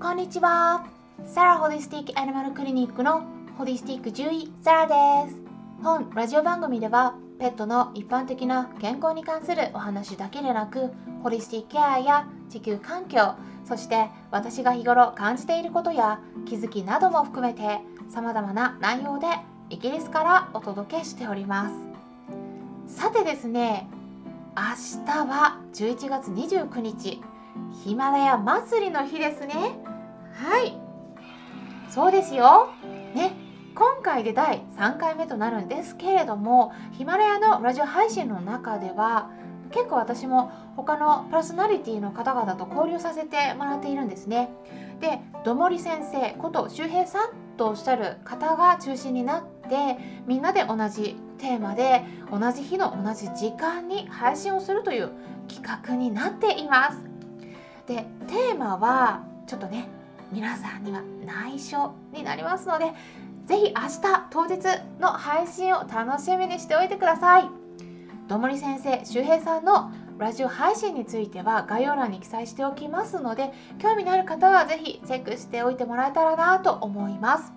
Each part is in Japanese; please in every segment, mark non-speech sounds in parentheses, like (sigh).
こんにちは。サラホリスティックアニマルクリニックのホリスティック獣医サラです。本ラジオ番組ではペットの一般的な健康に関するお話だけでなくホリスティックケアや地球環境そして私が日頃感じていることや気づきなども含めて様々な内容でイギリスからお届けしております。さてですね明日は11月29日ヒマラヤ祭りの日ですね。はい。そうですよ。ね。今回で第3回目となるんですけれどもヒマラヤのラジオ配信の中では結構私も他のパーソナリティの方々と交流させてもらっているんですね。でどもり先生こと周平さんとおっしゃる方が中心になってみんなで同じテーマで同じ日の同じ時間に配信をするという企画になっています。でテーマはちょっとね皆さんには内緒になりますので是非明日当日の配信を楽しみにしておいてください。どもり先生周平さんのラジオ配信については概要欄に記載しておきますので興味のある方は是非チェックしておいてもらえたらなと思います。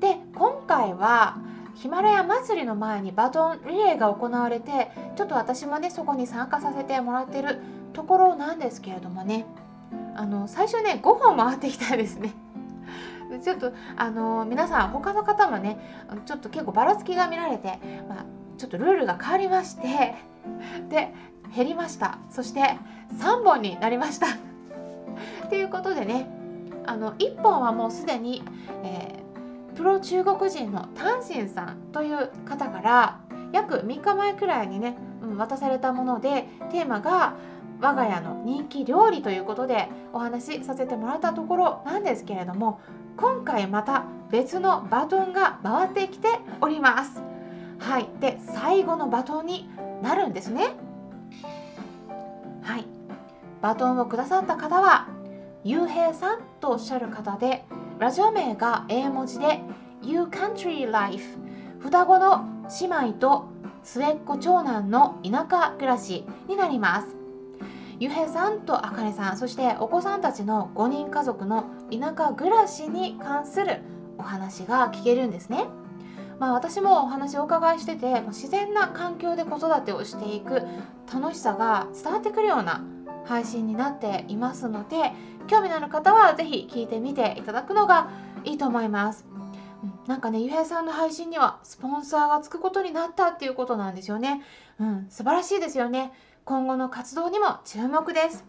で今回はヒマラヤ祭りの前にバトンリレーが行われてちょっと私もねそこに参加させてもらってるところなんですけれどもね。あの最初ね5本回ってきたんですね。(laughs) ちょっとあの皆さん他の方もねちょっと結構ばらつきが見られて、まあ、ちょっとルールが変わりましてで減りましたそして3本になりました (laughs) ということでねあの1本はもうすでに、えー、プロ中国人のタンシンさんという方から約3日前くらいにね、うん、渡されたものでテーマが我が家の人気料理ということでお話しさせてもらったところなんですけれども今回また別のバトンが回ってきております。はい。で最後のバトンになるんですね。はい。バトンをくださった方はゆうへいさんとおっしゃる方でラジオ名が英文字で You Country Life 双子の姉妹と末っ子長男の田舎暮らしになります。ゆへさんとあかねさんそしてお子さんたちの5人家族の田舎暮らしに関するお話が聞けるんですね。まあ、私もお話をお伺いしてて自然な環境で子育てをしていく楽しさが伝わってくるような配信になっていますので興味のある方は是非聞いてみていただくのがいいと思います。なんかね、ゆへいさんの配信にはスポンサーがつくことになったっていうことなんですよね。うん、素晴らしいですよね。今後の活動にも注目です。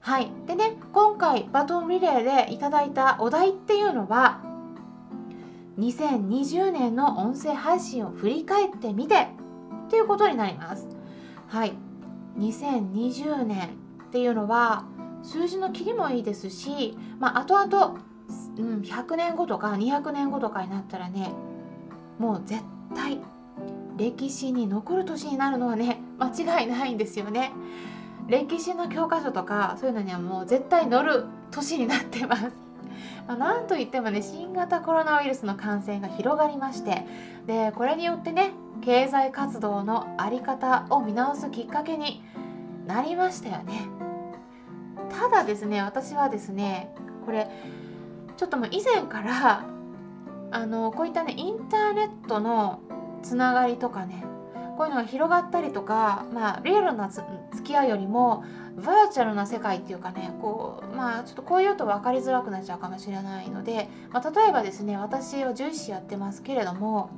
はい。でね、今回バトンリレーでいただいたお題っていうのは、2020年の音声配信を振り返ってみてということになります。はい。2020年っていうのは数字の切りもいいですし、まあ、後々、うん、100年後とか200年後とかになったらねもう絶対歴史に残る年になるのはね (laughs) 間違いないんですよね。歴史の教科書とかそういうのにはもう絶対載る年になってます。(laughs) まあ、なんといってもね新型コロナウイルスの感染が広がりましてでこれによってね経済活動の在り方を見直すきっかけになりましたよね。ただですね私はですねこれちょっともう以前からあのこういったねインターネットのつながりとかね。こういうのが広がったりとか、まあ、リアルな付き合いよりもバーチャルな世界っていうかねこうまあちょっとこういうと分かりづらくなっちゃうかもしれないので、まあ、例えばですね私は獣医師やってますけれども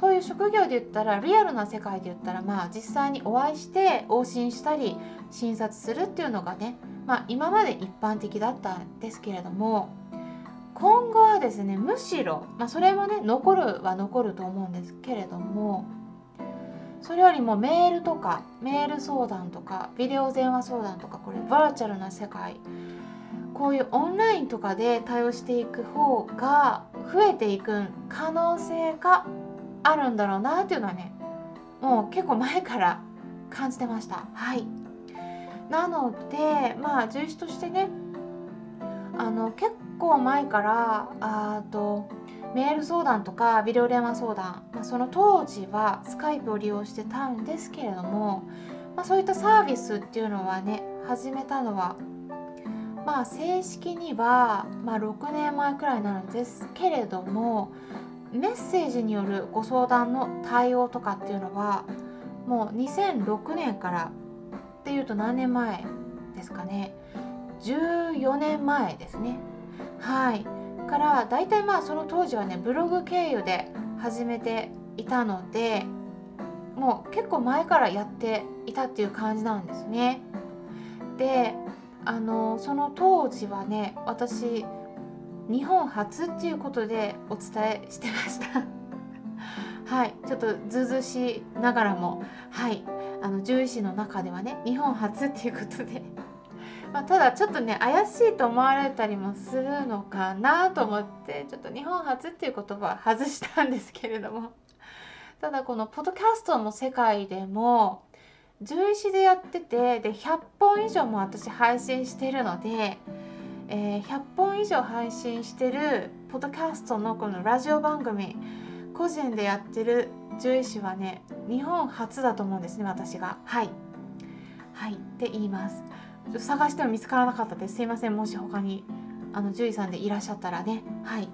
そういう職業で言ったらリアルな世界で言ったらまあ実際にお会いして往診したり診察するっていうのがね、まあ、今まで一般的だったんですけれども今後はですねむしろ、まあ、それもね残るは残ると思うんですけれどもそれよりもメールとかメール相談とかビデオ電話相談とかこれバーチャルな世界こういうオンラインとかで対応していく方が増えていく可能性があるんだろうなっていうのはねもう結構前から感じてました。はい。なのでまあ獣医としてねあの結構前からあとメール相談とかビデオ電話相談、まあ、その当時はスカイプを利用してたんですけれども、まあ、そういったサービスっていうのはね始めたのはまあ正式には、まあ、6年前くらいになるんですけれどもメッセージによるご相談の対応とかっていうのはもう2006年からっていうと何年前ですかね。14年前ですね。はい。から大体まあその当時はねブログ経由で始めていたのでもう結構前からやっていたっていう感じなんですね。であのその当時はね私日本初っていうことでお伝えしてました。(laughs) はい。ちょっとずうずしながらもはい。あの獣医師の中ではね日本初っていうことでまあ、ただちょっとね怪しいと思われたりもするのかなと思ってちょっと日本初っていう言葉は外したんですけれども。(laughs) ただこのポッドキャストの世界でも獣医師でやっててで100本以上も私配信してるので、えー、100本以上配信してるポッドキャストのこのラジオ番組個人でやってる獣医師はね日本初だと思うんですね私が。はい。はい。って言います。探しても見つからなかったです。すいません。もし他にあの獣医さんでいらっしゃったらね。はい。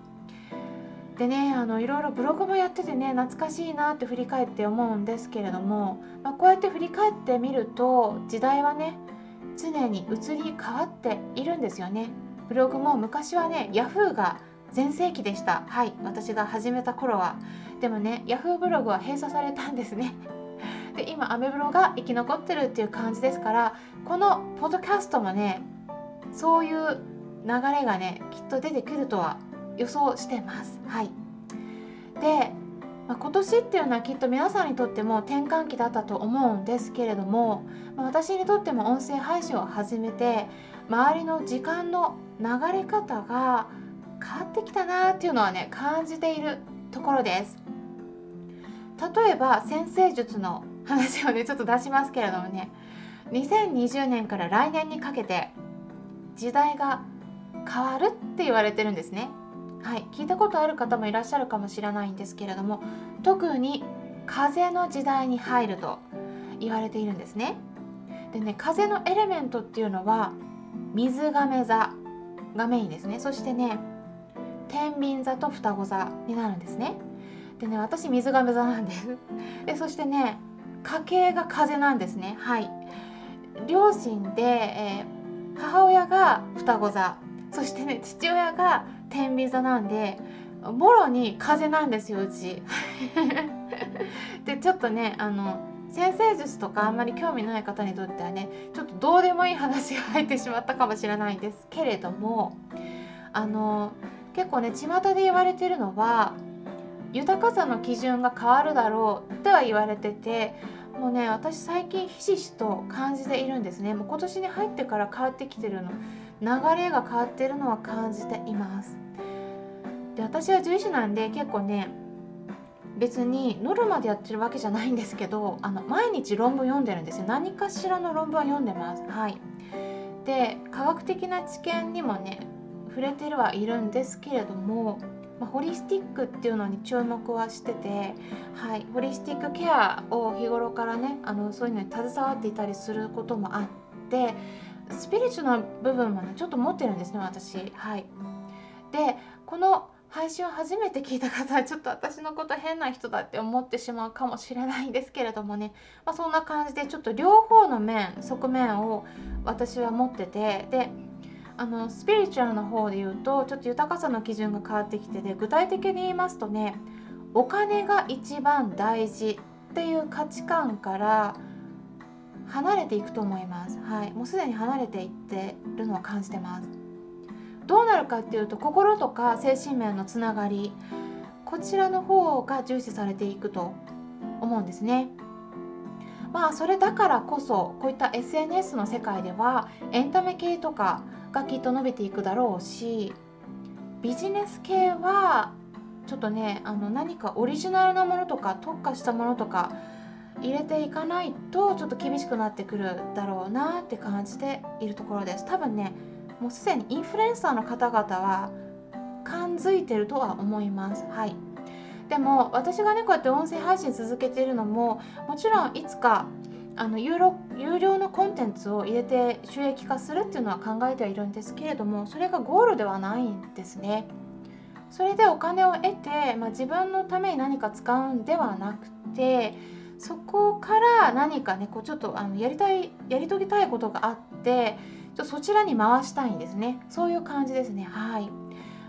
でねあのいろいろブログもやっててね懐かしいなって振り返って思うんですけれども、まあ、こうやって振り返ってみると時代はね常に移り変わっているんですよね。ブログも昔はね Yahoo が全盛期でした。はい。私が始めた頃は。でもね Yahoo ブログは閉鎖されたんですね。で今アメブロが生き残ってるっていう感じですからこのポッドキャストもねそういう流れがねきっと出てくるとは予想してます。はい、で、まあ、今年っていうのはきっと皆さんにとっても転換期だったと思うんですけれども、まあ、私にとっても音声配信を始めて周りの時間の流れ方が変わってきたなっていうのはね感じているところです。例えば先生術の話をねちょっと出しますけれどもね2020年から来年にかけて時代が変わるって言われてるんですね。はい、聞いたことある方もいらっしゃるかもしれないんですけれども特に風の時代に入ると言われているんですね。でね風のエレメントっていうのは水亀座がメインですねそしてね天秤座と双子座になるんですね。でね私水亀座なんですでそしてね家系が風なんですね。はい。両親で、えー、母親が双子座。そしてね父親が天秤座なんでもろに風なんですようち。(laughs) でちょっとねあの先生術とかあんまり興味ない方にとってはねちょっとどうでもいい話が入ってしまったかもしれないんですけれどもあの結構ね巷で言われてるのは豊かさの基準が変わるだろうっては言われててもうね私最近ひしひしと感じているんですね。もう今年に入ってから変わってきてるの。流れが変わってるのは感じています。で私は獣医師なんで結構ね別にノルマでやってるわけじゃないんですけどあの毎日論文読んでるんですよ。何かしらの論文は読んでます。はい。で科学的な知見にもね触れてるはいるんですけれどもまあ、ホリスティックっていうのに注目はしてて、はい、ホリスティックケアを日頃からねあのそういうのに携わっていたりすることもあってスピリチュアルな部分もねちょっと持ってるんですね私。はい、でこの配信を初めて聞いた方はちょっと私のこと変な人だって思ってしまうかもしれないんですけれどもね、まあ、そんな感じでちょっと両方の面側面を私は持っててであのスピリチュアルの方で言うとちょっと豊かさの基準が変わってきてで具体的に言いますとねお金が一番大事っていう価値観から離れていくと思います。はい、もうすでに離れていってるのは感じてます。どうなるかっていうと心とか精神面のつながりこちらの方が重視されていくと思うんですね。まあそれだからこそこういった SNS の世界ではエンタメ系とかがきっと伸びていくだろうしビジネス系はちょっとねあの何かオリジナルなものとか特化したものとか入れていかないとちょっと厳しくなってくるだろうなって感じているところです。多分ねもうすでにインフルエンサーの方々は感づいてるとは思います。はい。でも私がねこうやって音声配信続けているのももちろんいつかあの有料有料のコンテンツを入れて収益化するっていうのは考えてはいるんですけれどもそれがゴールではないんですね。それでお金を得て、まあ、自分のために何か使うんではなくてそこから何かねこうちょっとあのやりたいやり遂げたいことがあってちょそちらに回したいんですねそういう感じですねはい。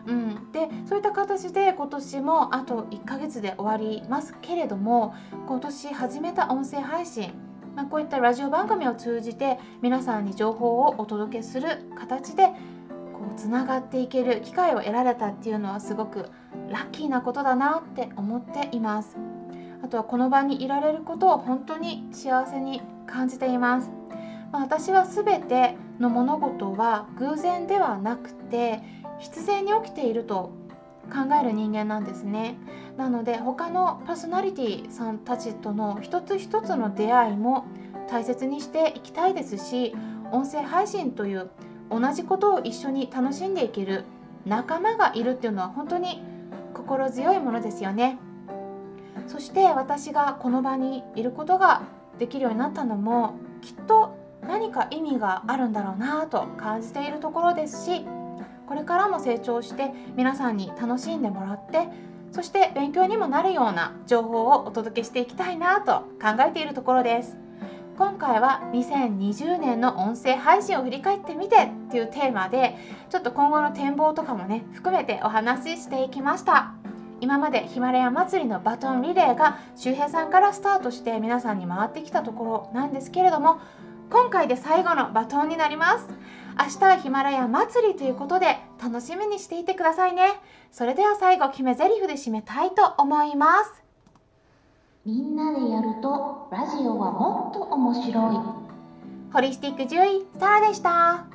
うん、でそういった形で今年もあと1ヶ月で終わりますけれども今年始めた音声配信まあ、こういったラジオ番組を通じて皆さんに情報をお届けする形でこうつながっていける機会を得られたっていうのはすごくラッキーなことだなって思っています。あとはこの場にいられることを本当に幸せに感じています、まあ、私は全ての物事は偶然ではなくて必然に起きていると考える人間なんですね。なので他のパーソナリティさんたちとの一つ一つの出会いも大切にしていきたいですし音声配信という同じことを一緒に楽しんでいける仲間がいるっていうのは本当に心強いものですよね。そして私がこの場にいることができるようになったのもきっと何か意味があるんだろうなと感じているところですしこれからも成長して皆さんに楽しんでもらってそして勉強にもなるような情報をお届けしていきたいなと考えているところです。今回は2020年の音声配信を振り返ってみてっていうテーマでちょっと今後の展望とかもね含めてお話ししていきました。今までヒマラヤ祭りのバトンリレーが周平さんからスタートして皆さんに回ってきたところなんですけれども今回で最後のバトンになります。明日はヒマラヤ祭りということで楽しみにしていてくださいね。それでは最後決め台詞で締めたいと思います。みんなでやるとラジオはもっと面白い。ホリスティック獣医サラでした